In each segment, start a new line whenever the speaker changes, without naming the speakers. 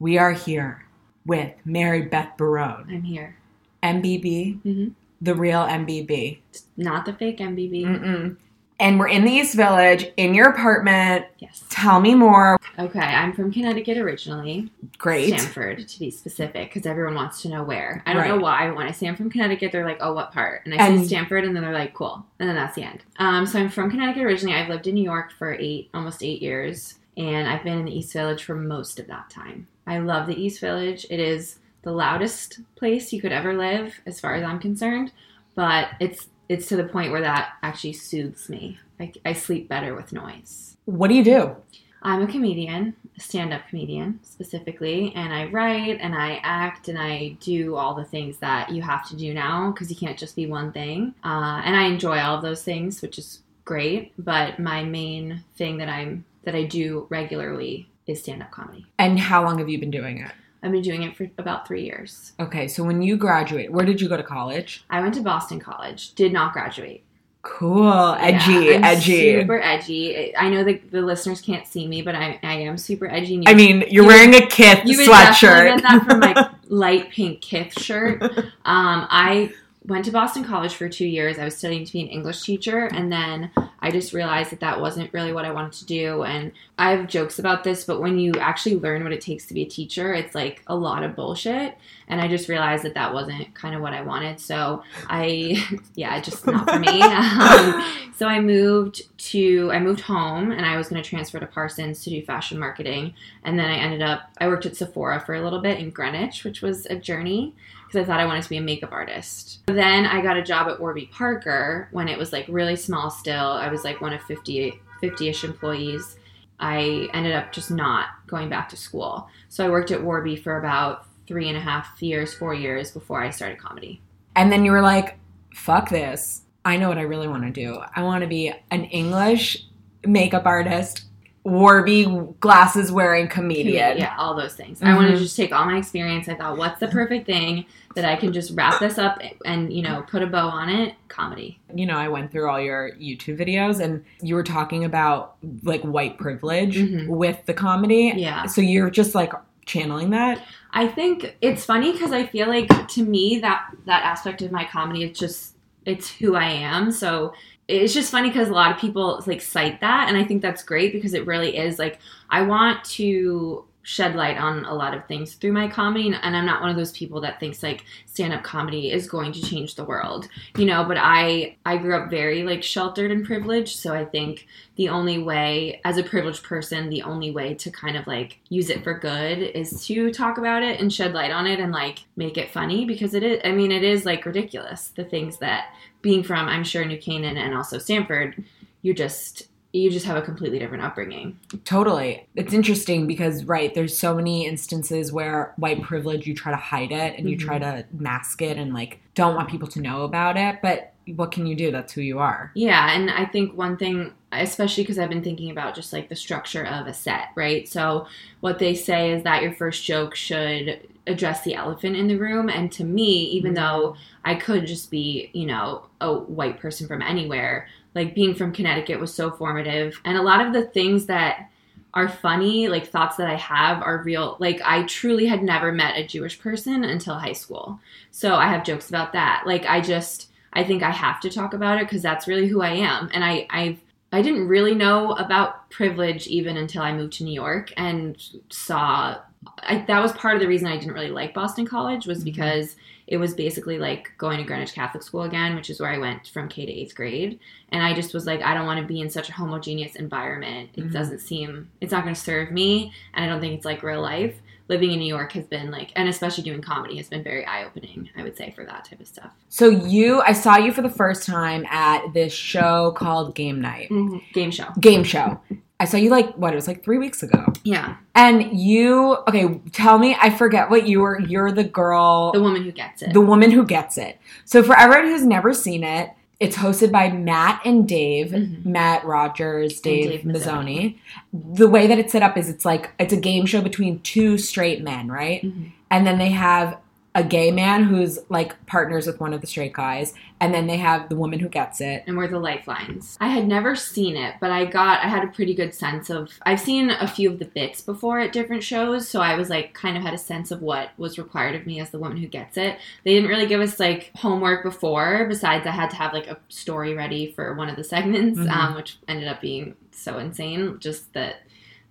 We are here with Mary Beth Barone,
I'm here.
MBB,
hmm
the real MBB.
Not the fake MBB.
Mm-mm. And we're in the East Village in your apartment.
Yes.
Tell me more.
Okay, I'm from Connecticut originally.
Great.
Stamford, to be specific, because everyone wants to know where. I don't know why. When I say I'm from Connecticut, they're like, oh, what part? And I
And-
say Stamford, and then they're like, cool. And then that's the end. Um, so I'm from Connecticut originally. I've lived in New York for eight, almost eight years, and I've been in the East Village for most of that time. I love the East Village. It is the loudest place you could ever live, as far as I'm concerned, but it's it's to the point where that actually soothes me. I, I sleep better with noise.
What do you do?
I'm a comedian, a stand up comedian specifically, and I write and I act and I do all the things that you have to do now because you can't just be one thing. Uh, and I enjoy all of those things, which is great. But my main thing that I'm that I do regularly is stand up comedy.
And how long have you been doing it?
I've been doing it for about three years.
Okay, so when you graduate, where did you go to college?
I went to Boston College, did not graduate.
Cool. Edgy,
Yeah, I'm
edgy.
Super edgy. I know that the listeners can't see me, but I, I am super edgy. you
I mean, you're
You-
wearing a Kith
You
sweatshirt.
get that from my light pink Kith shirt. Um, I went to Boston College for two years. I was studying to be an English teacher, and then I just realized that that wasn't really what I wanted to do. And I have jokes about this, but when you actually learn what it takes to be a teacher, it's like a lot of bullshit. And I just realized that that wasn't kind of what I wanted. So I, yeah, it just not for me. Um, so I moved to, I moved home, and I was going to transfer to Parsons to do fashion marketing. And then I ended up, I worked at Sephora for a little bit in Greenwich, which was a journey because I thought I wanted to be a makeup artist. Then I got a job at Warby Parker when it was like really small still. I was like one of 50 50ish employees. I ended up just not going back to school. So I worked at Warby for about three and a half years, four years before I started comedy.
and then you were like, fuck this. I know what I really want to do. I want to be an English makeup artist, Warby glasses wearing comedian.
Yeah, all those things. I wanted to mm-hmm. just take all my experience. I thought, what's the perfect thing that I can just wrap this up and, you know, put a bow on it? Comedy.
You know, I went through all your YouTube videos and you were talking about like white privilege
Mhm.
with the comedy.
Yeah.
So you're just like channeling that.
I think it's funny because I feel like to me that that aspect of my comedy it's just it's who I am. So it's just funny because a lot of people like cite that, and I think that's great because it really is like I want to shed light on a lot of things through my comedy and I'm not one of those people that thinks like stand up comedy is going to change the world you know but I I grew up very like sheltered and privileged so I think the only way as a privileged person the only way to kind of like use it for good is to talk about it and shed light on it and like make it funny because it is i mean it is like ridiculous the things that being from i'm sure new canaan and also stamford you just you just have a completely different upbringing
Totally. It's interesting because, right, there's so many instances where white privilege, you try to hide it and you
Mhm.
try to mask it and like don't want people to know about it. But what can you do? That's who you are.
Yeah, and I think one thing, especially because I've been thinking about just like the structure of a set, right? So, what they say is that your first joke should address the elephant in the room. And to me, even
Mhm.
though I could just be, you know, a white person from anywhere, like being from Connecticut was so formative. And a lot of the things that are funny, like thoughts that I have, are real. Like, I truly had never met a Jewish person until high school. So, I have jokes about that. Like, I just, I think I have to talk about it because that's really who I am. And I, I've, I didn't really know about privilege even until I moved to New York and saw. I, that was part of the reason I didn't really like Boston College was
Mhm.
because it was basically like going to Greenwich Catholic School again, which is where I went from K to eighth grade. And I just was like, I don't want to be in such a homogeneous environment. It
Mhm.
doesn't seem, it's not going to serve me. And I don't think it's like real life. Living in New York has been like, and especially doing comedy has been very eye opening, I would say, for that type of stuff.
So you, I saw you for the first time at this show called Game Night.
Game show.
Game show. I saw you like what? It was like three weeks ago.
Yeah.
And you, okay, tell me. I forget what you were. You're the girl,
The woman who gets it.
the woman who gets it. So for everyone who's never seen it, it's hosted by Matt and Dave,
Mhm.
Matt Rogers, Dave,
Dave
Mizzoni. The way that it's set up is it's like it's a game show between two straight men, right?
Mhm.
And then they have a gay man who's like partners with one of the straight guys, and then they have the woman who gets it.
and we're the lifelines. I had never seen it, but I got I had a pretty good sense of I've seen a few of the bits before at different shows, so I was like kind of had a sense of what was required of me as the woman who gets it. They didn't really give us like homework before, besides I had to have like a story ready for one of the segments,
Mhm.
um, which ended up being so insane, just that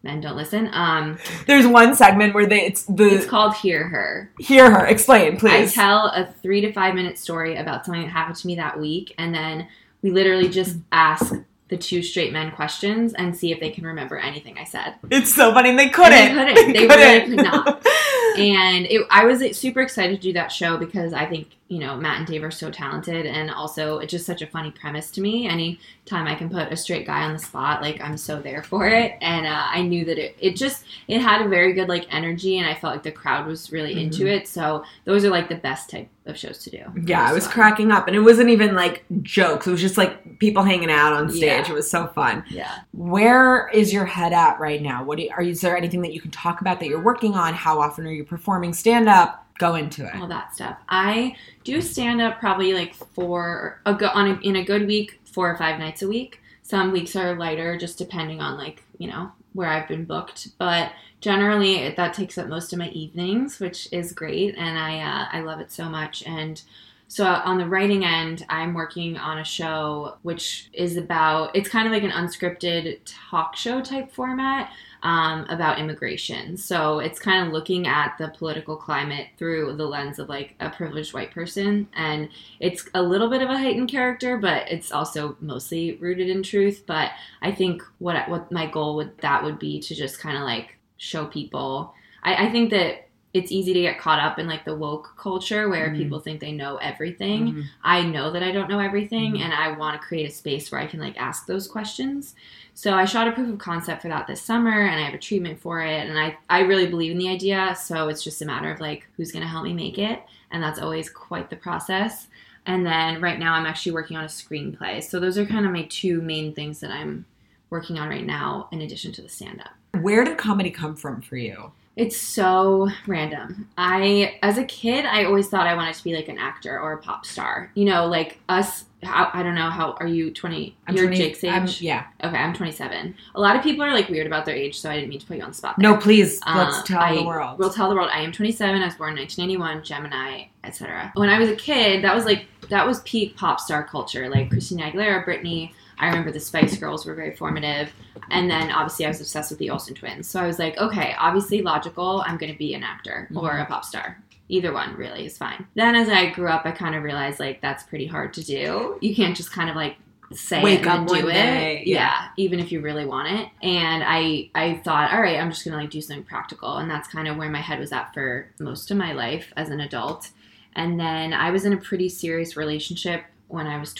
men don't listen. Um,
There's one segment where they it's the
it's called Hear Her.
hear her explain, please.
I tell a three to five minute story about something that happened to me that week, and then we literally just ask the two straight men questions and see if they can remember anything I said.
it's so funny. And they couldn't.
they couldn't. They really could not. And it, I was super excited to do that show because I think you know Matt and Dave are so talented, and also it's just such a funny premise to me. Any time I can put a straight guy on the spot, like I'm so there for it. And uh, I knew that it, it just it had a very good like energy, and I felt like the crowd was really into
Mhm.
it. So those are like the best type of shows to do.
Yeah, I was
fun.
cracking up, and it wasn't even like jokes. It was just like people hanging out on stage.
Yeah.
It was so fun.
Yeah.
Where is your head at right now? What do you, are? Is there anything that you can talk about that you're working on? How often are you performing stand up? Go into it.
all that stuff. I do stand up probably like four a go on a, in a good week, four or five nights a week. Some weeks are lighter, just depending on like you know where I've been booked. But generally, it, that takes up most of my evenings, which is great, and I uh, I love it so much. And so on the writing end, I'm working on a show which is about it's kind of like an unscripted talk show type format um, about immigration. So it's kind of looking at the political climate through the lens of like a privileged white person. And it's a little bit of a heightened character, but it's also mostly rooted in truth. But I think what what my goal with that would be to just kind of like show people. I, I think that it's easy to get caught up in like the woke culture where
Mhm.
people think they know everything.
Mhm.
I know that I don't know everything
Mhm.
and I want to create a space where I can like ask those questions. So I shot a proof of concept for that this summer and I have a treatment for it and I I really believe in the idea, so it's just a matter of like who's going to help me make it and that's always quite the process. And then right now I'm actually working on a screenplay. So those are kind of my two main things that I'm working on right now in addition to the stand up.
Where did comedy come from for you?
It's so random. I, as a kid, I always thought I wanted to be like an actor or a pop star. You know, like us. How, I don't know. How are you? Twenty? You're
20
Jake's age.
I'm- yeah.
Okay, I'm 27. A lot of people are like weird about their age, so I didn't mean to put you on the spot.
No, please.
Uh,
let's tell
I
the world.
We'll tell the world. I am 27. I was born in 1991, Gemini, etc. When I was a kid, that was like that was peak pop star culture, like Christina Aguilera, Britney. I remember the Spice Girls were very formative, and then obviously I was obsessed with the Olsen twins. So I was like, okay, obviously logical. I'm going to be an actor or
Mm-hmm.
a pop star. Either one really is fine. Then as I grew up, I kind of realized like that's pretty hard to do. You can't just kind of like say
Wake
it
up
and do it.
day, yeah.
yeah, even if you really want it. And I I thought, all right, I'm just gonna like do something practical, and that's kind of where my head was at for most of my life as an adult. And then I was in a pretty serious relationship when I was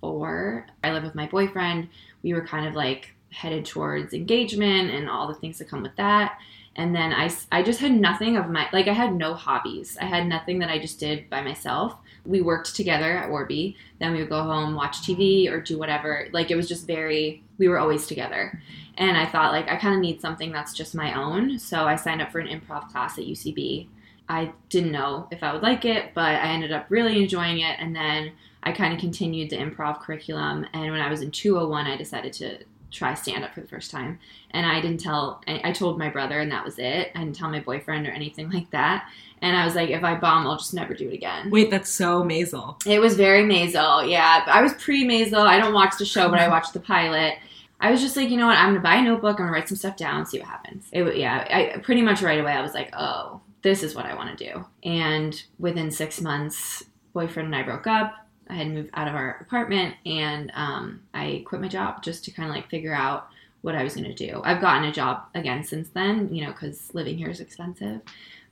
24. I lived with my boyfriend. We were kind of like headed towards engagement and all the things that come with that. And then I, I just had nothing of my, like, I had no hobbies. I had nothing that I just did by myself. We worked together at Warby. Then we would go home, watch TV, or do whatever. Like, it was just very, we were always together. And I thought, like, I kind of need something that's just my own. So I signed up for an improv class at UCB. I didn't know if I would like it, but I ended up really enjoying it. And then I kind of continued the improv curriculum. And when I was in 201, I decided to try stand up for the first time. And I didn't tell, I told my brother, and that was it. I didn't tell my boyfriend or anything like that. And I was like, if I bomb, I'll just never do it again.
Wait, that's so Maisel.
It was very Maisel. Yeah, I was pre Maisel. I don't watch the show, but I mm-hmm. watched the pilot. I was just like, you know what? I'm gonna buy a notebook. I'm gonna write some stuff down, see what happens. It, yeah, I pretty much right away. I was like, oh, this is what I want to do. And within six months, boyfriend and I broke up. I had moved out of our apartment, and um, I quit my job just to kind of like figure out what I was gonna do. I've gotten a job again since then, you know, because living here is expensive.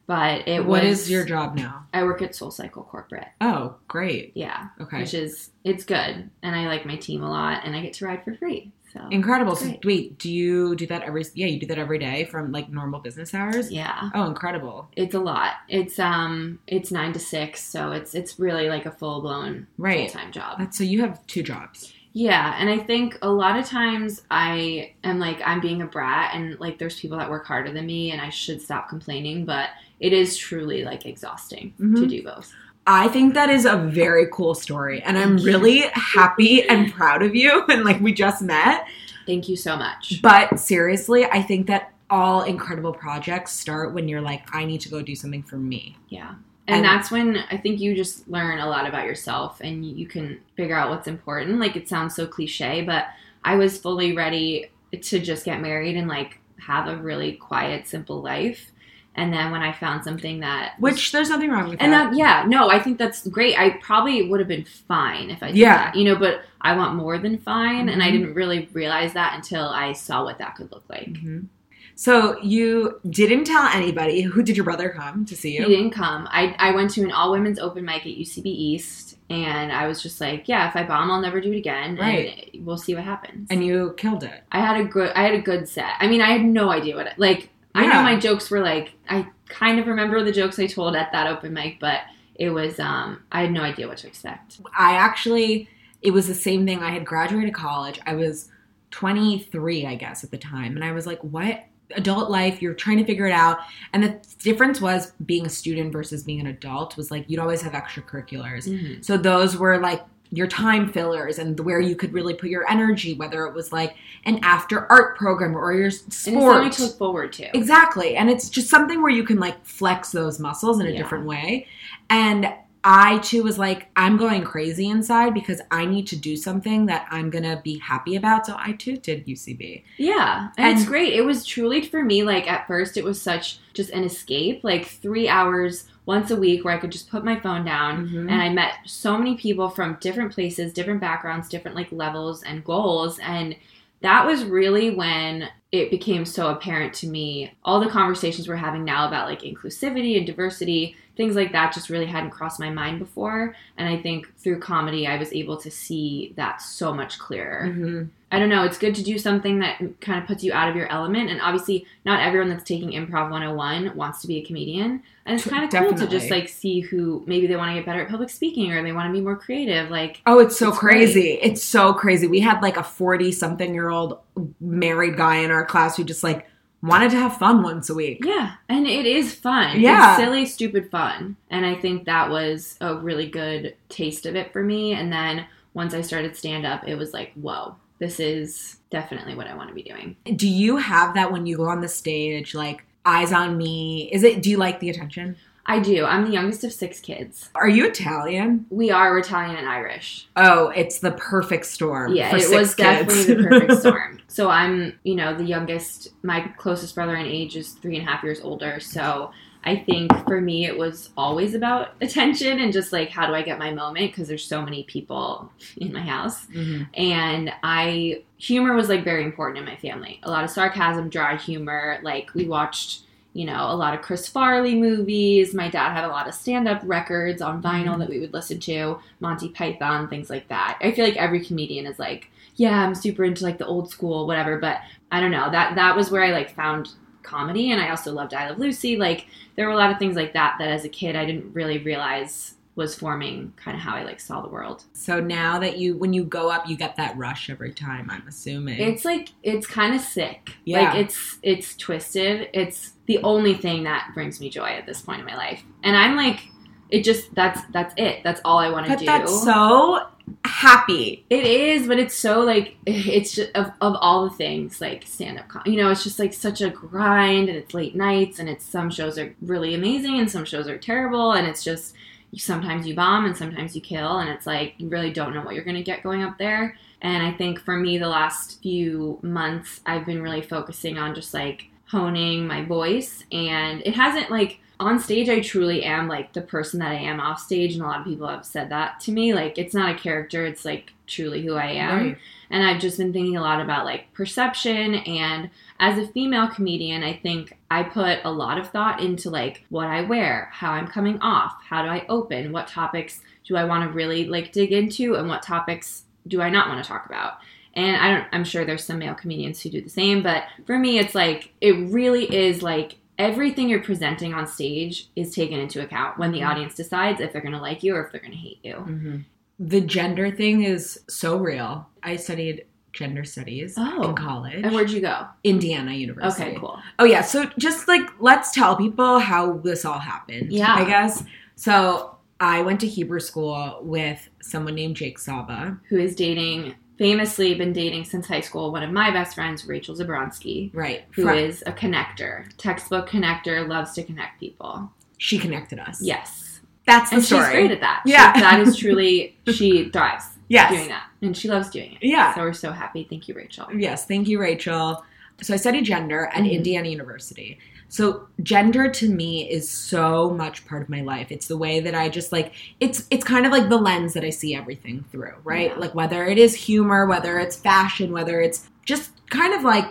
But it
What
was
is your job now?
I work at Soul Cycle Corporate.
Oh, great.
Yeah
Okay.
which is it's good and i like my team a lot and i get to ride for free so
Incredible. So wait, do you do that every yeah, you do that every day from like normal business hours?
yeah
Oh, incredible.
it's a lot it's um it's nine to six so it's it's really like a full-blown
Right.
full-time job
That's so you have two jobs.
Yeah, and I think a lot of times I am like I'm being a brat and like there's people that work harder than me and I should stop complaining, but it is truly like exhausting to
Mhm.
do both.
I think that is a very cool story, and I'm really happy and proud of you. And like we just met,
Thank you so much.
but seriously, I think that all incredible projects start when you're like, I need to go do something for me.
Yeah. And,
And-
that's when I think you just learn a lot about yourself and you can figure out what's important. Like it sounds so cliche, but I was fully ready to just get married and like have a really quiet, simple life. And then when I found something that was-
Which there's nothing wrong with
and
that.
that yeah, no, I think that's great. I probably would have been fine if I did
Yeah.
that. You know, but I want more than fine and I
Mhm.
didn't really realize that until I saw what that could look like.
Mhm. So you didn't tell anybody. Who did your brother come to see you He
didn't come. I, I went to an all women's open mic at UCB East, and I was just like, yeah, if I bomb, I'll never do it again,
Right.
and we'll see what happens.
And you killed it.
I had a good, I had a good set. I mean, I had no idea what, it, like, I
Yeah.
know my jokes were like, I kind of remember the jokes I told at that open mic, but it was, um, I had no idea what to expect.
I actually, it was the same thing. I had graduated college. I was 23, I guess, at the time. And I was like, what? Adult life, you're trying to figure it out. And the difference was being a student versus being an adult was like you'd always have extracurriculars.
Mhm.
So those were like your time fillers and where you could really put your energy, whether it was like an after art program or your
And it's
sport.
to look forward to.
Exactly. And it's just something where you can like flex those muscles in a
Yeah.
different way. And I too was like, I'm going crazy inside because I need to do something that I'm going to be happy about. So I too did UCB.
Yeah, and, it's great. It was truly for me like at first it was such just an escape, like 3 hours once a week where I could just put my phone down
Mhm.
and I met so many people from different places, different backgrounds, different like levels and goals and that was really when it became so apparent to me all the conversations we're having now about like inclusivity and diversity things like that just really hadn't crossed my mind before and i think through comedy i was able to see that so much clearer
Mhm.
I don't know, it's good to do something that kind of puts you out of your element. And obviously, not everyone that's taking Improv 101 wants to be a comedian. And it's kind of cool to just like see who maybe they want to get better at public speaking or they want to be more creative. Like,
Oh, it's so
It's
crazy. It's so crazy. We had like a 40 something year old married guy in our class who just like wanted to have fun once a week.
yeah, and it is fun.
Yeah.
It's silly, stupid fun. And I think that was a really good taste of it for me. And then once I started stand up, it was like, whoa, this is definitely what I want to be doing.
Do you have that when you go on the stage, like eyes on me? Is it, do you like the attention?
I do. I'm the youngest of six kids.
Are you Italian?
We are Italian and Irish.
Oh, it's the perfect storm.
Yeah, it was
kids.
definitely the perfect storm. So I'm, you know, the youngest. My closest brother in age is three and a half years older. So I think for me, it was always about attention and just like, how do I get my moment? Because there's so many people in my house.
Mhm.
And I, humor was like very important in my family. A lot of sarcasm, dry humor. Like we watched, you know, a lot of Chris Farley movies. My dad had a lot of stand up records on vinyl
Mhm.
that we would listen to, Monty Python, things like that. I feel like every comedian is like, yeah, I'm super into like the old school, whatever. But I don't know. That that was where I like found comedy, and I also loved I Love Lucy. Like there were a lot of things like that that as a kid I didn't really realize was forming kind of how I like saw the world.
So now that you, when you go up, you get that rush every time, I'm assuming.
It's like it's kind of sick.
Yeah.
Like it's it's twisted. It's the only thing that brings me joy at this point in my life. And I'm like it just that's that's it. That's all I want to
but
do.
that's so happy.
it is, but it's so like it's just of, of all the things like stand up you know, it's just like such a grind and it's late nights and it's some shows are really amazing and some shows are terrible and it's just sometimes you bomb and sometimes you kill and it's like you really don't know what you're going to get going up there. And i think for me the last few months i've been really focusing on just like honing my voice. And it hasn't like on stage i truly am like the person that i am off stage and a lot of people have said that to me. Like it's not a character it's like truly who i am.
Right.
and I've just been thinking a lot about like perception and as a female comedian, I think I put a lot of thought into like what I wear, how I'm coming off, how do I open, what topics do I want to really like dig into and what topics do I not want to talk about. And I don't I'm sure there's some male comedians who do the same, but for me it's like it really is like everything you're presenting on stage is taken into account when the
Mhm.
audience decides if they're going to like you or if they're going to hate you.
Mhm. the gender thing is so real. I studied gender studies
Oh.
in college.
And where'd you go?
Indiana University.
Okay, cool.
Oh yeah, so just like let's tell people how this all happened.
Yeah.
I guess. So I went to Hebrew school with someone named Jake Saba.
Who is dating, famously been dating since high school, one of my best friends, Rachel Zabronsky,
Right.
who is a connector, textbook connector, loves to connect people.
she connected us.
Yes.
That's the
And
story.
she's great at that.
Yeah.
She- that is truly, she thrives
Yes.
doing that. And she loves doing it.
Yeah.
So we're so happy. Thank you, Rachel.
Yes, thank you, Rachel. So I studied gender at
Mhm.
Indiana University. So gender to me is so much part of my life. It's the way that I just like it's it's kind of like the lens that I see everything through, right?
Yeah.
Like whether it is humor, whether it's fashion, whether it's just kind of like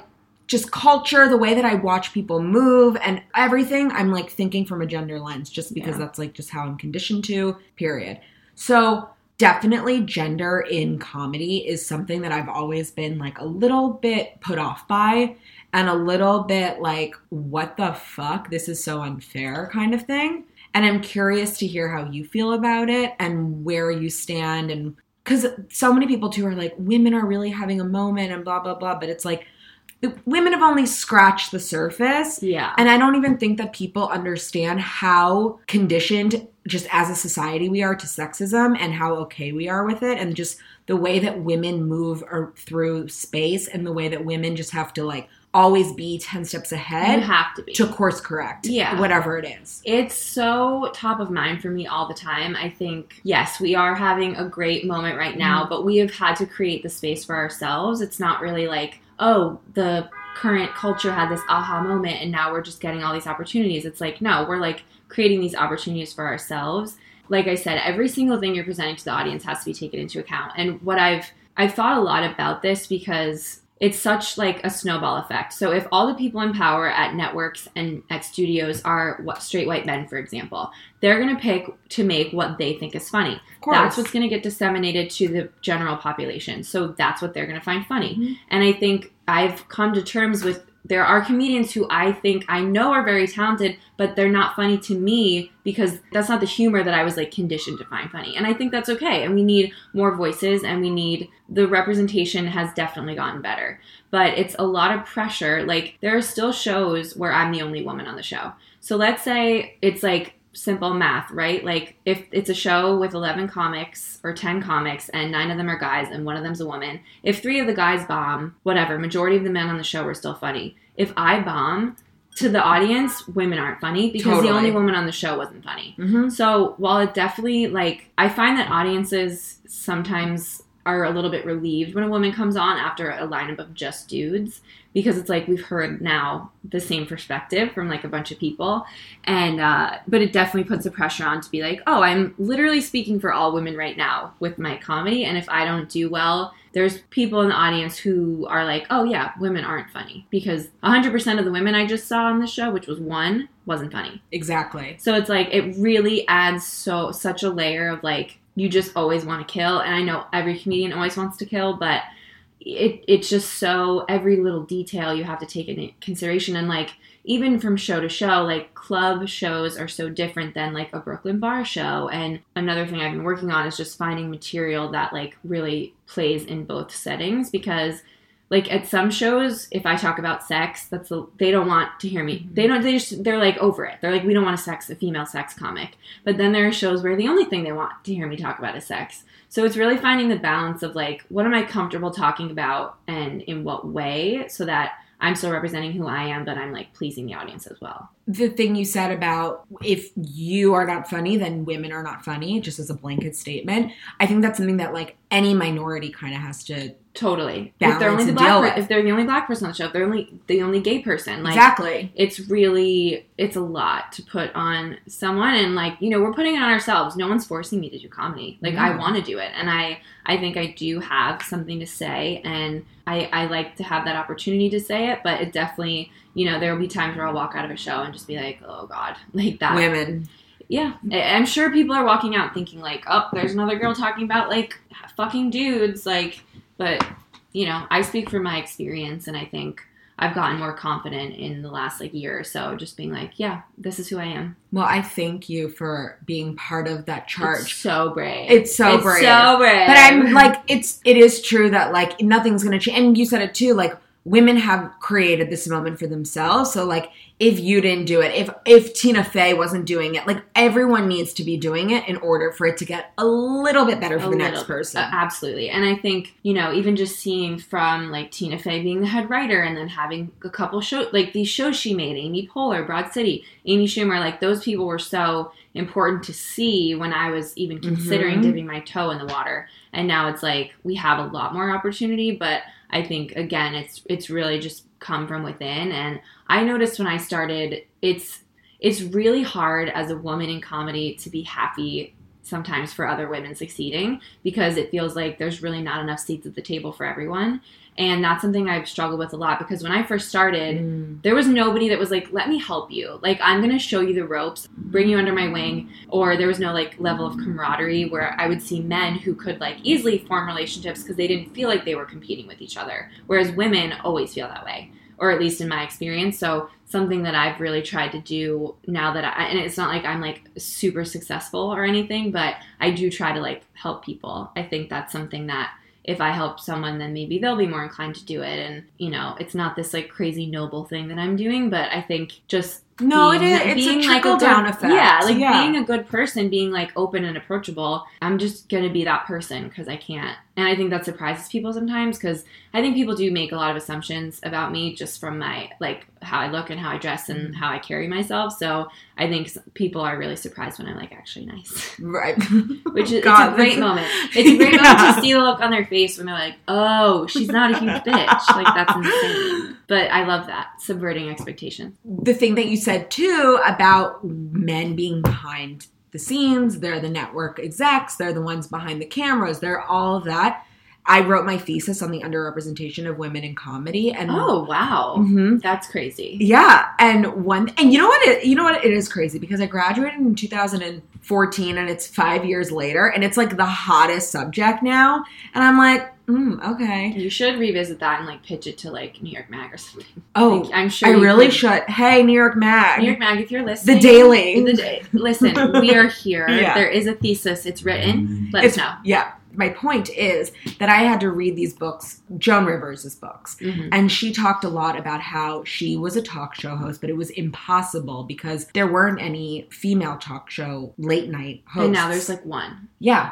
just culture, the way that I watch people move and everything, I'm like thinking from a gender lens just because
Yeah.
that's like just how I'm conditioned to, period. So definitely gender in comedy is something that I've always been like a little bit put off by and a little bit like, what the fuck? This is so unfair kind of thing. And I'm curious to hear how you feel about it and where you stand. And because so many people too are like, women are really having a moment and blah, blah, blah. But it's like, women have only scratched the surface.
Yeah.
And I don't even think that people understand how conditioned, just as a society, we are to sexism and how okay we are with it, and just the way that women move or through space and the way that women just have to like always be 10 steps ahead you
have to be.
to course correct
Yeah.
whatever it is.
It's so top of mind for me all the time. I think, yes, we are having a great moment right now,
Mm-hmm.
but we have had to create the space for ourselves. It's not really like, oh, the current culture had this aha moment and now we're just getting all these opportunities. It's like, no, we're like creating these opportunities for ourselves. Like I said, every single thing you're presenting to the audience has to be taken into account. And what I've I've thought a lot about this because it's such like a snowball effect. So if all the people in power at networks and at studios are what straight white men, for example, they're gonna pick to make what they think is funny. That's what's gonna get disseminated to the general population. So that's what they're gonna find funny.
Mhm.
And I think I've come to terms with there are comedians who I think I know are very talented, but they're not funny to me because that's not the humor that I was like conditioned to find funny. And I think that's okay. And we need more voices and we need the representation has definitely gotten better. But it's a lot of pressure. Like there are still shows where I'm the only woman on the show. So let's say it's like simple math, right? Like if it's a show with 11 comics or 10 comics and 9 of them are guys and one of them's a woman, if 3 of the guys bomb, whatever, majority of the men on the show are still funny. If I bomb, to the audience, women aren't funny because
Totally.
the only woman on the show wasn't funny.
Mhm.
So while it definitely like I find that audiences sometimes are a little bit relieved when a woman comes on after a lineup of just dudes because it's like we've heard now the same perspective from like a bunch of people. And uh, but it definitely puts the pressure on to be like oh i'm literally speaking for all women right now with my comedy. And if i don't do well there's people in the audience who are like oh yeah women aren't funny. Because 100% of the women i just saw on the show which was one wasn't funny.
Exactly.
so it's like it really adds so such a layer of like you just always want to kill. And I know every comedian always wants to kill but it it's just so every little detail you have to take into consideration. And like even from show to show like club shows are so different than like a Brooklyn bar show. And another thing I've been working on is just finding material that like really plays in both settings because like at some shows if i talk about sex that's a, they don't want to hear me. Mm-hmm. They don't they just they're like over it. They're like we don't want a sex a female sex comic. But then there are shows where the only thing they want to hear me talk about is sex. So it's really finding the balance of like what am i comfortable talking about and in what way so that i'm still representing who i am but i'm like pleasing the audience as well.
The thing you said about if you are not funny, then women are not funny, just as a blanket statement, I think that's something that like any minority kind of has to
totally. If they're only the black per- if they're the only black person on the show if they're only the only gay person like
exactly.
it's really it's a lot to put on someone. And like you know we're putting it on ourselves. No one's forcing me to do comedy. Like i want to do it. And i i think i do have something to say. And i i like to have that opportunity to say it. But it definitely you know there will be times where i'll walk out of a show and just be like oh god. Like that.
Women.
yeah. I'm sure people are walking out thinking like oh there's another girl talking about like fucking dudes. Like but you know i speak from my experience and i think I've gotten more confident in the last like year or so, just being like, yeah, this is who I am.
Well, I thank you for being part of that
It's
charge.
so brave.
It's so brave.
So brave.
But I'm like, it's it is true that like nothing's gonna change. And you said it too. Like women have created this moment for themselves. So like, if you didn't do it, if if Tina Fey wasn't doing it, like everyone needs to be doing it in order for it to get a little bit better for
A
the next person.
Uh, absolutely. And I think, you know, even just seeing from like Tina Fey being the head writer and then having a couple show like these shows she made, Amy Poehler, Broad City, Amy Schumer, like those people were so important to see when I was even considering
Mhm.
dipping my toe in the water. And now it's like we have a lot more opportunity, but I think again it's it's really just come from within and I noticed when I started it's it's really hard as a woman in comedy to be happy sometimes for other women succeeding because it feels like there's really not enough seats at the table for everyone. And that's something I've struggled with a lot because when I first started,
Mm.
there was nobody that was like, let me help you. Like, I'm going to show you the ropes, bring you under my wing. Or there was no like level of camaraderie where I would see men who could like easily form relationships because they didn't feel like they were competing with each other. Whereas women always feel that way, or at least in my experience. So, something that I've really tried to do now that I, and it's not like I'm like super successful or anything, but I do try to like help people. I think that's something that if I help someone, then maybe they'll be more inclined to do it. And, you know, it's not this like crazy noble thing that I'm doing, but I think just
No, it
being-
is. It's
being,
a
like,
trickle
good-
effect.
Yeah, like
Yeah.
being a good person, being like open and approachable. I'm just gonna be that person because I can't, and I think that surprises people sometimes because I think people do make a lot of assumptions about me just from my like how I look and how I dress and mm. how I carry myself. So I think people are really surprised when I'm like actually nice,
right.
which is
God,
it's a great moment. It's a great
Yeah.
moment to see the look on their face when they're like, "Oh, she's not a huge bitch." Like that's insane. But I love that subverting expectation.
the thing that you said too about men being behind the scenes, they're the network execs, they're the ones behind the cameras, they're all that. I wrote my thesis on the underrepresentation of women in comedy, and
Oh wow,
Mhm.
that's crazy.
yeah, and one, and you know what? It, you know what? It is crazy because I graduated in 2000 and it's five years later, and it's like the hottest subject now, and I'm like, mm, okay,
You should revisit that and like pitch it to like New York Mag or something.
oh,
Like, I'm sure
I really
could.
should. Hey, New York Mag,
New York Mag, if you're listening,
the Daily,
The da- listen, we are here.
Yeah.
There is a thesis. It's written. Let
It's-
us know.
Yeah. My point is that I had to read these books, Joan Rivers' books,
Mhm.
and she talked a lot about how she was a talk show host, but it was impossible because there weren't any female talk show late night hosts.
And now there's like one.
yeah,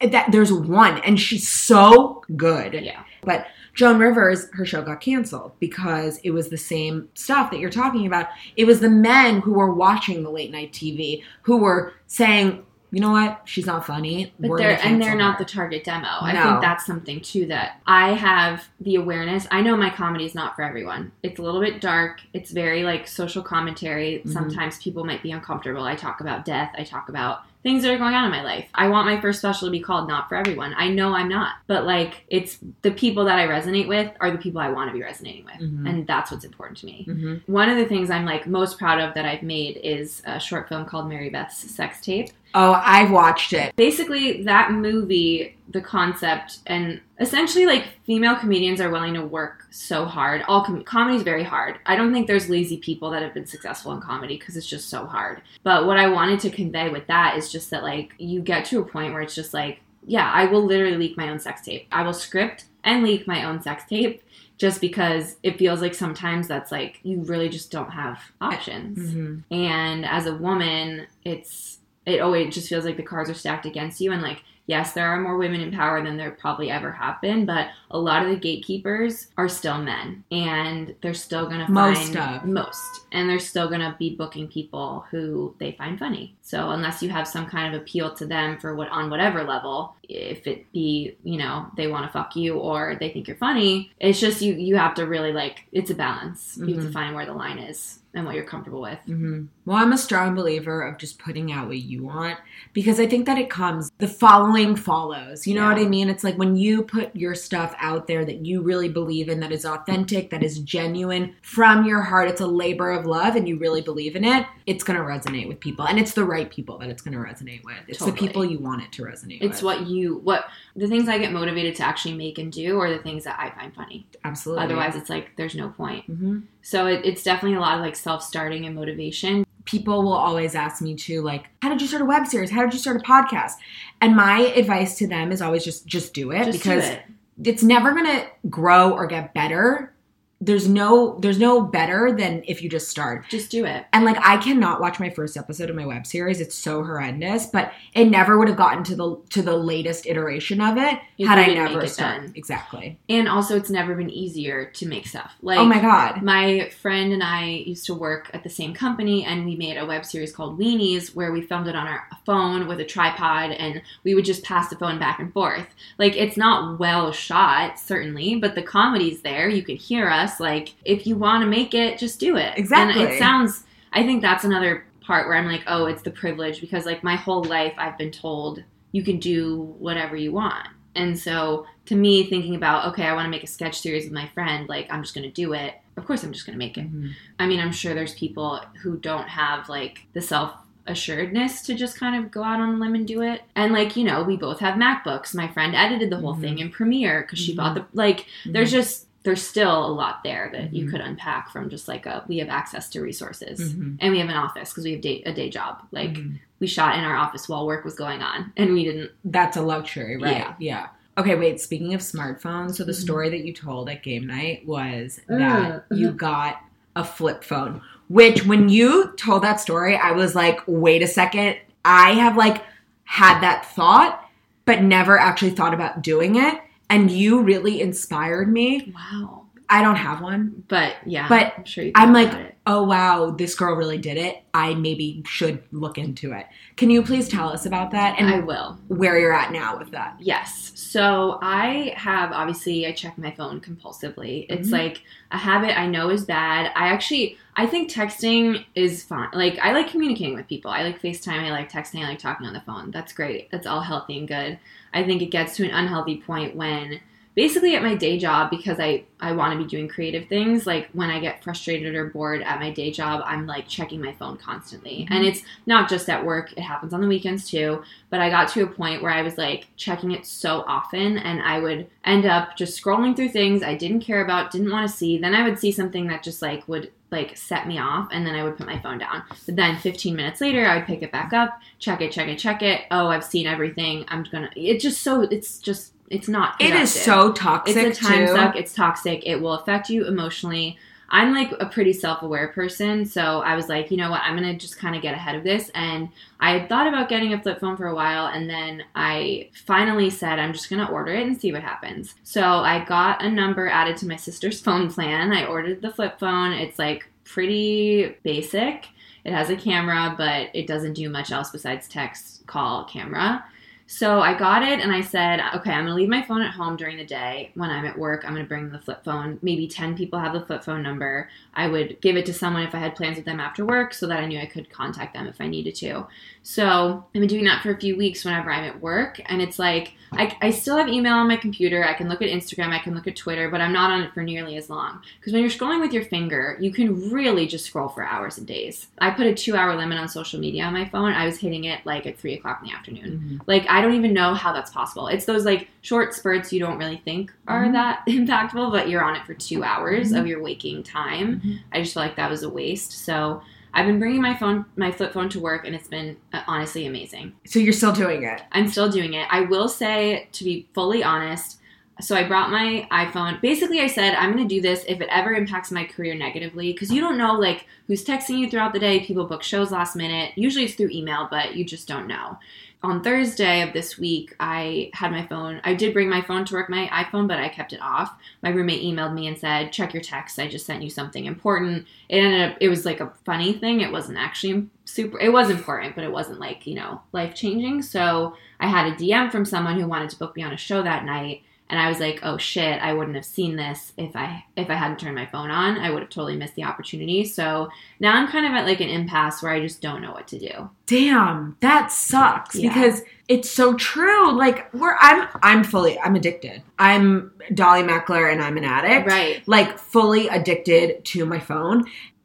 that there's one, and she's so good.
Yeah.
But Joan Rivers, her show got canceled because it was the same stuff that you're talking about. It was the men who were watching the late night TV who were saying, you know what, she's not funny.
But
We're
they're and they're
cancel
not the target demo.
No.
I think that's something too that I have the awareness. I know my comedy is not for everyone. It's a little bit dark. It's very like social commentary.
Mhm.
Sometimes people might be uncomfortable. I talk about death. I talk about things that are going on in my life. I want my first special to be called Not for Everyone. I know I'm not. But like it's the people that I resonate with are the people I want to be resonating with.
Mhm.
And that's what's important to me.
Mhm.
One of the things I'm like most proud of that I've made is a short film called Mary Beth's Sex Tape
Oh, I've watched it.
basically that movie the concept and essentially like female comedians are willing to work so hard. All com- comedy is very hard. I don't think there's lazy people that have been successful in comedy because it's just so hard. But what i wanted to convey with that is just that like you get to a point where it's just like yeah i will literally leak my own sex tape. I will script and leak my own sex tape just because it feels like sometimes that's like you really just don't have options.
Mhm.
and as a woman it's it always just feels like the cards are stacked against you. And like yes there are more women in power than there probably ever have been but a lot of the gatekeepers are still men. And they're still gonna
Most
find
of.
most. And they're still gonna be booking people who they find funny. So unless you have some kind of appeal to them for what on whatever level if it be you know they want to fuck you or they think you're funny it's just you you have to really like it's a balance. You have to
Mhm.
find where the line is and what you're comfortable with.
hmm Well, I'm a strong believer of just putting out what you want because I think that it comes, the following follows. You know
Yeah.
what I mean? It's like when you put your stuff out there that you really believe in, that is authentic, that is genuine from your heart, it's a labor of love, and you really believe in it, it's going to resonate with people. And it's the right people that it's going to resonate with. It's the people you want it to resonate with.
It's what you what the things I get motivated to actually make and do are the things that I find funny.
Absolutely.
Otherwise, it's like there's no point.
hmm
So it, it's definitely a lot of like self starting and motivation.
people will always ask me too like how did you start a web series how did you start a podcast and my advice to them is always just just do it
Just
because
do it.
it's never going to grow or get better there's no there's no better than if you just start
Just do it.
and like i cannot watch my first episode of my web series it's so horrendous but it never would have gotten to the to the latest iteration of it
If
had i never started
then.
exactly
And also, it's never been easier to make stuff. Oh like
oh my god
My friend and I used to work at the same company, and we made a web series called Weenies, where we filmed it on our phone with a tripod, and we would just pass the phone back and forth. Like, it's not well shot, certainly, but the comedy's there. You could hear us. Like, if you want to make it, just do it.
Exactly.
And it sounds. I think that's another part where I'm like, oh, it's the privilege because, like, my whole life I've been told you can do whatever you want. And so, to me, thinking about, okay, I want to make a sketch series with my friend, like, I'm just going to do it. Of course, I'm just going to make it.
Mhm.
I mean, I'm sure there's people who don't have, like, the self assuredness to just kind of go out on a limb and do it. And, like, you know, we both have MacBooks. My friend edited the whole
Mhm.
thing in Premiere because she
Mhm.
bought the, like, there's
Mhm.
just, there's still a lot there that you
Mhm.
could unpack from just like a, we have access to resources.
Mhm.
And we have an office because we have day, a day job. Like,
Mhm.
we shot in our office while work was going on and we didn't
That's a luxury, right?
Yeah.
Yeah. Okay, wait. Speaking of smartphones, so the
Mhm.
story that you told at game night was
Uh,
that you
mhm.
got a flip phone. Which, when you told that story, I was like, wait a second. I have like had that thought, but never actually thought about doing it. And you really inspired me.
Wow.
I don't have one.
But yeah,
But
I'm sure you
I'm like, oh wow, this girl really did it. I maybe should look into it. Can you please tell us about that and
I will.
where you're at now with that?
Yes. So I have obviously I check my phone compulsively. It's
Mhm.
like a habit I know is bad. I actually I think texting is fine. Like I like communicating with people. I like FaceTime, I like texting, I like talking on the phone. That's great. That's all healthy and good. I think it gets to an unhealthy point when basically at my day job because I I want to be doing creative things like when I get frustrated or bored at my day job I'm like checking my phone constantly
Mhm.
and it's not just at work it happens on the weekends too but I got to a point where I was like checking it so often and I would end up just scrolling through things I didn't care about didn't want to see then I would see something that just like would like set me off and then I would put my phone down but then 15 minutes later I would pick it back up check it check it check it oh I've seen everything I'm gonna it's just so it's just it's not
It is so toxic
It's a time
too.
suck. It's toxic. It will affect you emotionally. I'm like a pretty self aware person. So I was like, you know what? I'm going to just kind of get ahead of this. And I had thought about getting a flip phone for a while. And then I finally said, I'm just going to order it and see what happens. So I got a number added to my sister's phone plan. I ordered the flip phone. It's like pretty basic. It has a camera, but it doesn't do much else besides text, call, camera. So I got it and I said, okay, I'm gonna leave my phone at home during the day. When I'm at work, I'm gonna bring the flip phone. Maybe 10 people have the flip phone number. I would give it to someone if I had plans with them after work so that I knew I could contact them if I needed to. So I've been doing that for a few weeks whenever I'm at work. And it's like, I, I still have email on my computer. I can look at Instagram, I can look at Twitter, but I'm not on it for nearly as long. Because when you're scrolling with your finger, you can really just scroll for hours and days. I put a two hour limit on social media on my phone. I was hitting it like at three o'clock in the afternoon.
Mhm.
Like I don't even know how that's possible. It's those like short spurts you don't really think are
Mhm.
that impactful, but you're on it for two hours
Mhm.
of your waking time.
Mhm.
I just feel like that was a waste. So I've been bringing my phone, my flip phone to work, and it's been uh, honestly amazing.
So you're still doing it.
I'm still doing it. I will say, to be fully honest, so I brought my iPhone. Basically, I said I'm going to do this if it ever impacts my career negatively because you don't know like who's texting you throughout the day. People book shows last minute. Usually it's through email, but you just don't know. On Thursday of this week, I had my phone. I did bring my phone to work, my iPhone, but I kept it off. My roommate emailed me and said, "Check your text. I just sent you something important." It ended up. It was like a funny thing. It wasn't actually super. It was important, but it wasn't like you know life changing. So I had a DM from someone who wanted to book me on a show that night. And I was like, "Oh shit, I wouldn't have seen this if I if I hadn't turned my phone on. I would have totally missed the opportunity." So now I'm kind of at like an impasse where I just don't know what to do.
Damn, that sucks
Yeah.
because it's so true. Like we're I'm I'm fully I'm addicted. I'm Dolly Meckler and I'm an addict.
Right.
Like fully addicted to my phone.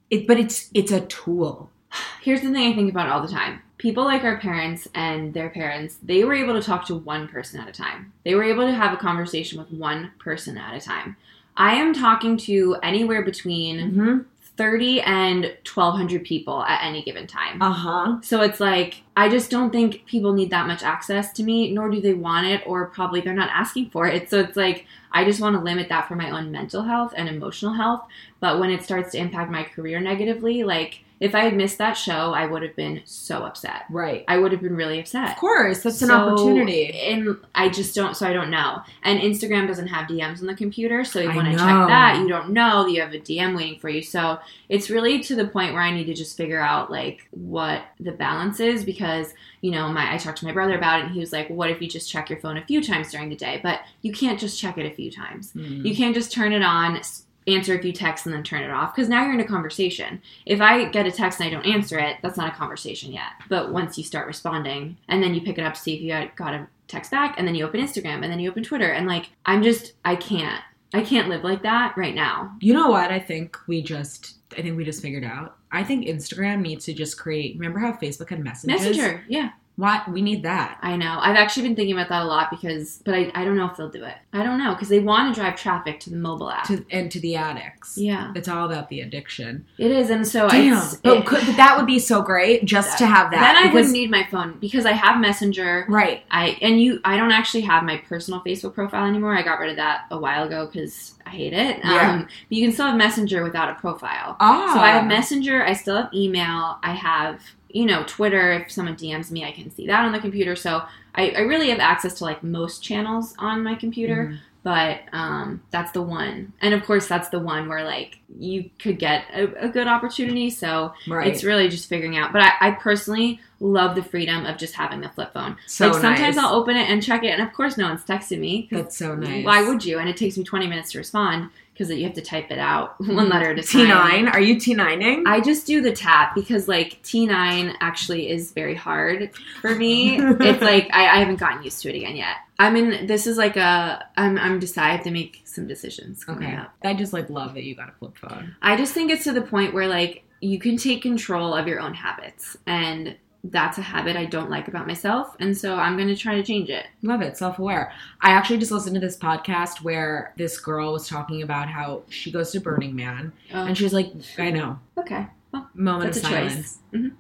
It, but it's it's a tool.
Here's the thing I think about all the time. People like our parents and their parents, they were able to talk to one person at a time. They were able to have a conversation with one person at a time. I am talking to anywhere between
Mm-hmm.
30 and 1200 people at any given time.
Uh huh.
So it's like, I just don't think people need that much access to me, nor do they want it, or probably they're not asking for it. So it's like, I just want to limit that for my own mental health and emotional health. But when it starts to impact my career negatively, like, if I had missed that show, I would have been so upset.
Right.
I would have been really upset.
Of course, that's an
So-
opportunity.
And I just don't, so I don't know. And Instagram doesn't have DMs on the computer. So
I
when I
know.
check that, you don't know that you have a DM waiting for you. So it's really to the point where I need to just figure out like what the balance is because, you know, my, I talked to my brother about it and he was like, what if you just check your phone a few times during the day? But you can't just check it a few times.
Mm.
You can't just turn it on, s- answer a few texts, and then turn it off because now you're in a conversation. If I get a text and I don't answer it, that's not a conversation yet. But once you start responding and then you pick it up to see if you got- got a text back, and then you open Instagram and then you open Twitter, and like, I'm just, I can't. I can't live like that right now.
You know what? I think we just I think we just figured out. I think Instagram needs to just create. Remember how Facebook had messages?
Messenger, yeah.
What we need that.
I know. I've actually been thinking about that a lot because, but I, I don't know if they'll do it. I don't know because they want to drive traffic to the mobile app.
to and to the addicts.
yeah,
It's all about the addiction.
it is, and so
Damn,
it's,
but,
it-
could, but that would be so great just to have that.
then I
because-
wouldn't need my phone because I have Messenger.
right.
I and you, I don't actually have my personal Facebook profile anymore. I got rid of that a while ago because I hate it.
Yeah.
Um, but you can still have Messenger without a profile.
Oh.
So I have Messenger. I still have email. I have you know Twitter. If someone DMs me, I can see that on the computer. So I, I really have access to like most channels on my computer.
Mhm.
But um, that's the one, and of course that's the one where like you could get a, a good opportunity. So
Right.
it's really just figuring out. But I, I personally love the freedom of just having the flip phone.
so
like sometimes
nice.
I'll open it and check it, and of course no one's texted me
That's so nice.
Why would you? And it takes me 20 minutes to respond because you have to type it out one letter at a
T
time.
T9? Are you T nining?
I just do the tap because like T9 actually is very hard for me. it's like I, I haven't gotten used to it again yet. I mean. This is like a. I'm. I'm decided I have to make some decisions coming
Okay.
up.
I just like love that you got a flip phone.
I just think it's to the point where like you can take control of your own habits and. That's a habit I don't like about myself, and so I'm going to try to change it.
Love it, self aware. I actually just listened to this podcast where this girl was talking about how she goes to Burning Man
Oh,
and she's like, I know,
okay.
moment
That's
of silence.
Mhm.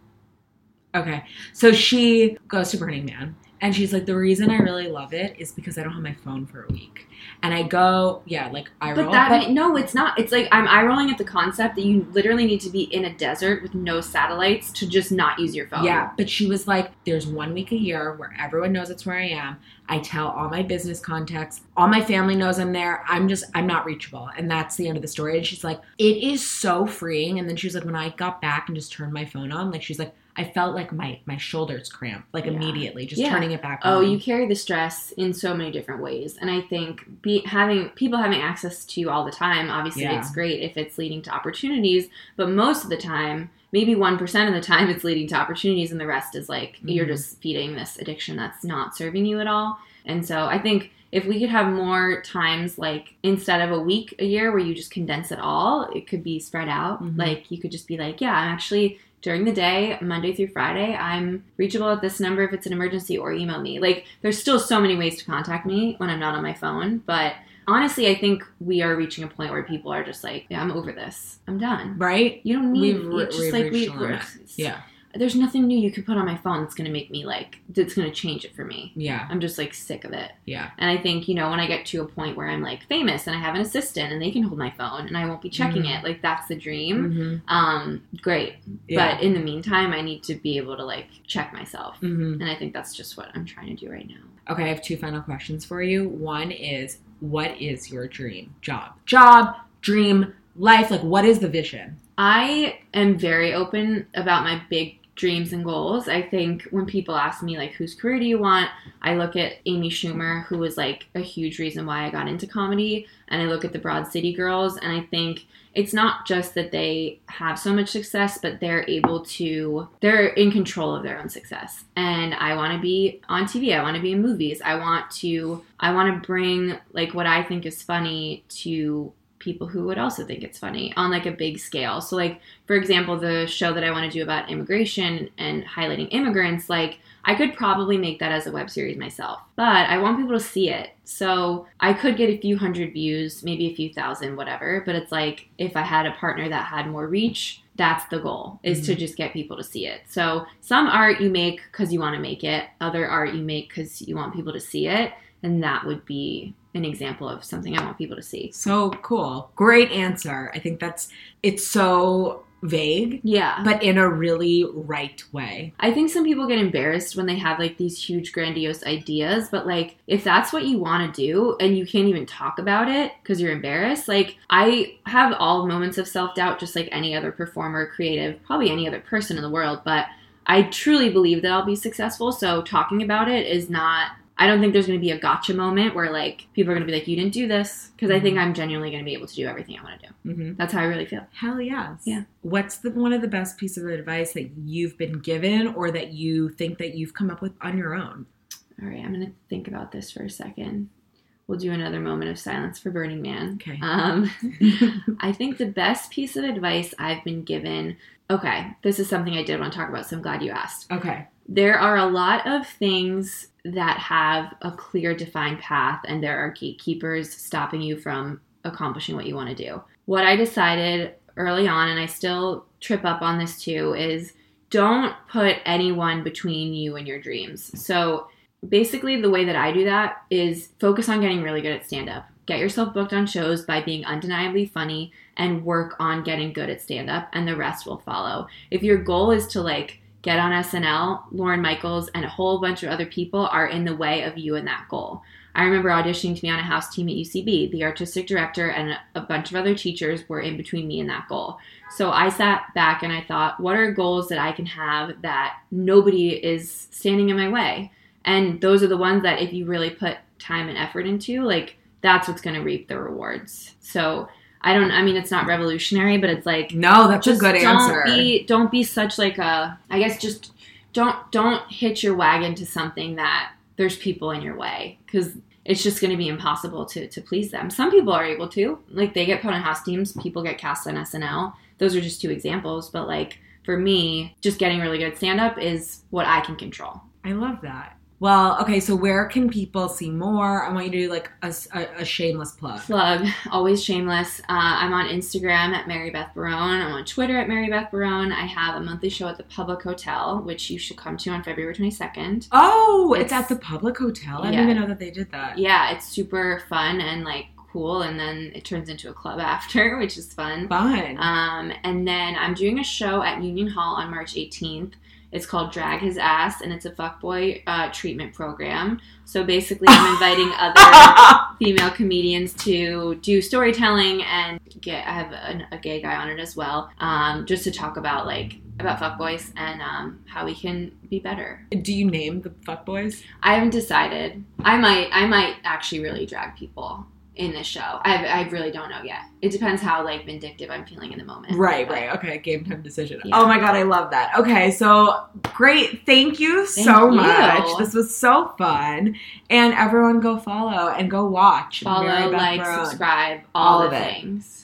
Okay, so she goes to Burning Man and she's like, the reason I really love it is because I don't have my phone for a week. And I go, yeah, like I roll.
But that no, it's not. It's like I'm eye rolling at the concept that you literally need to be in a desert with no satellites to just not use your phone.
Yeah, but she was like, there's one week a year where everyone knows it's where I am. I tell all my business contacts, all my family knows I'm there. I'm just, I'm not reachable. And that's the end of the story. And she's like, it is so freeing. And then she was like, when I got back and just turned my phone on, like, she's like, I felt like my, my shoulders cramped, like
Yeah.
immediately, just
Yeah.
turning it back on.
Oh,
on.
you carry the stress in so many different ways, and I think be, having people having access to you all the time, obviously,
Yeah.
it's great if it's leading to opportunities. But most of the time, maybe one percent of the time, it's leading to opportunities, and the rest is like you're
Mhm.
just feeding this addiction that's not serving you at all. And so, I think if we could have more times, like instead of a week a year where you just condense it all, it could be spread out.
Mhm.
Like you could just be like, yeah, I'm actually during the day, Monday through Friday, I'm reachable at this number if it's an emergency or email me. Like there's still so many ways to contact me when I'm not on my phone, but honestly, I think we are reaching a point where people are just like, yeah, I'm over this. I'm done.
right?
You don't need
We've re-
just
we've
like we
reached the limit. Yeah.
There's nothing new you could put on my phone that's going to make me like that's going to change it for me.
Yeah.
I'm just like sick of it.
Yeah.
And I think, you know, when I get to a point where I'm like famous and I have an assistant and they can hold my phone and I won't be checking
Mhm.
it, like that's the dream.
hmm
Um, great.
Yeah.
But in the meantime, I need to be able to like check myself.
hmm
And I think that's just what I'm trying to do right now.
Okay, I have two final questions for you. One is what is your dream job? Job, dream, life, like what is the vision?
I am very open about my big dreams and goals. I think when people ask me like whose career do you want, I look at Amy Schumer, who was like a huge reason why I got into comedy, and I look at the Broad City Girls, and I think it's not just that they have so much success, but they're able to, they're in control of their own success. And I want to be on TV. I want to be in movies. I want to, I want to bring like what I think is funny to people who would also think it's funny on like a big scale. So like for example, the show that I want to do about immigration and highlighting immigrants, like I could probably make that as a web series myself. But I want people to see it. So I could get a few hundred views, maybe a few thousand, whatever, but it's like if I had a partner that had more reach, that's the goal is mm-hmm. to just get people to see it. So some art you make cuz you want to make it, other art you make cuz you want people to see it, and that would be an example of something I want people to see.
So cool. Great answer. I think that's it's so vague.
Yeah.
But in a really right way.
I think some people get embarrassed when they have like these huge grandiose ideas, but like if that's what you want to do and you can't even talk about it because you're embarrassed, like I have all moments of self-doubt just like any other performer, creative, probably any other person in the world, but I truly believe that I'll be successful, so talking about it is not I don't think there's going to be a gotcha moment where like people are going to be like, "You didn't do this," because mm-hmm. I think mm-hmm. I'm genuinely going to be able to do everything I want to do. Mm-hmm. That's how I really feel.
Hell yes.
Yeah.
What's the one of the best pieces of advice that you've been given, or that you think that you've come up with on your own?
All right, I'm going to think about this for a second. We'll do another moment of silence for Burning Man.
Okay.
Um, I think the best piece of advice I've been given. Okay, this is something I did want to talk about, so I'm glad you asked.
Okay.
There are a lot of things that have a clear defined path and there are gatekeepers stopping you from accomplishing what you want to do. What I decided early on, and I still trip up on this too, is don't put anyone between you and your dreams. So basically, the way that I do that is focus on getting really good at stand up. Get yourself booked on shows by being undeniably funny and work on getting good at stand up, and the rest will follow. If your goal is to like get on SNL, Lorne Michaels and a whole bunch of other people are in the way of you and that goal. I remember auditioning to be on a house team at UCB. The artistic director and a bunch of other teachers were in between me and that goal. So I sat back and I thought, what are goals that I can have that nobody is standing in my way? And those are the ones that if you really put time and effort into, like that's what's going to reap the rewards. So I don't. I mean, it's not revolutionary, but it's like
no, that's a good
don't
answer.
Be, don't be such like a. I guess just don't don't hitch your wagon to something that there's people in your way because it's just going to be impossible to to please them. Some people are able to, like they get put on house teams, people get cast on SNL. Those are just two examples, but like for me, just getting really good stand up is what I can control.
I love that. Well, okay, so where can people see more? I want you to do like a, a, a shameless plug.
Plug, always shameless. Uh, I'm on Instagram at Mary Beth Barone. I'm on Twitter at Mary Beth Barone. I have a monthly show at the Public Hotel, which you should come to on February 22nd.
Oh, it's, it's at the Public Hotel? I didn't even know that they did that.
Yeah, it's super fun and like cool and then it turns into a club after which is fun
fun
um, and then i'm doing a show at union hall on march 18th it's called Drag His Ass, and it's a fuckboy uh, treatment program. So basically, I'm inviting other female comedians to do storytelling and get. I have a, a gay guy on it as well, um, just to talk about like about fuckboys and um, how we can be better.
Do you name the fuckboys?
I haven't decided. I might. I might actually really drag people in this show. I, I really don't know yet. It depends how like vindictive I'm feeling in the moment.
Right, but, right. Okay, game time decision. Yeah. Oh my god, I love that. Okay, so great. Thank you Thank so you. much. This was so fun. And everyone go follow and go watch.
Follow, like, subscribe, all, all of it. things.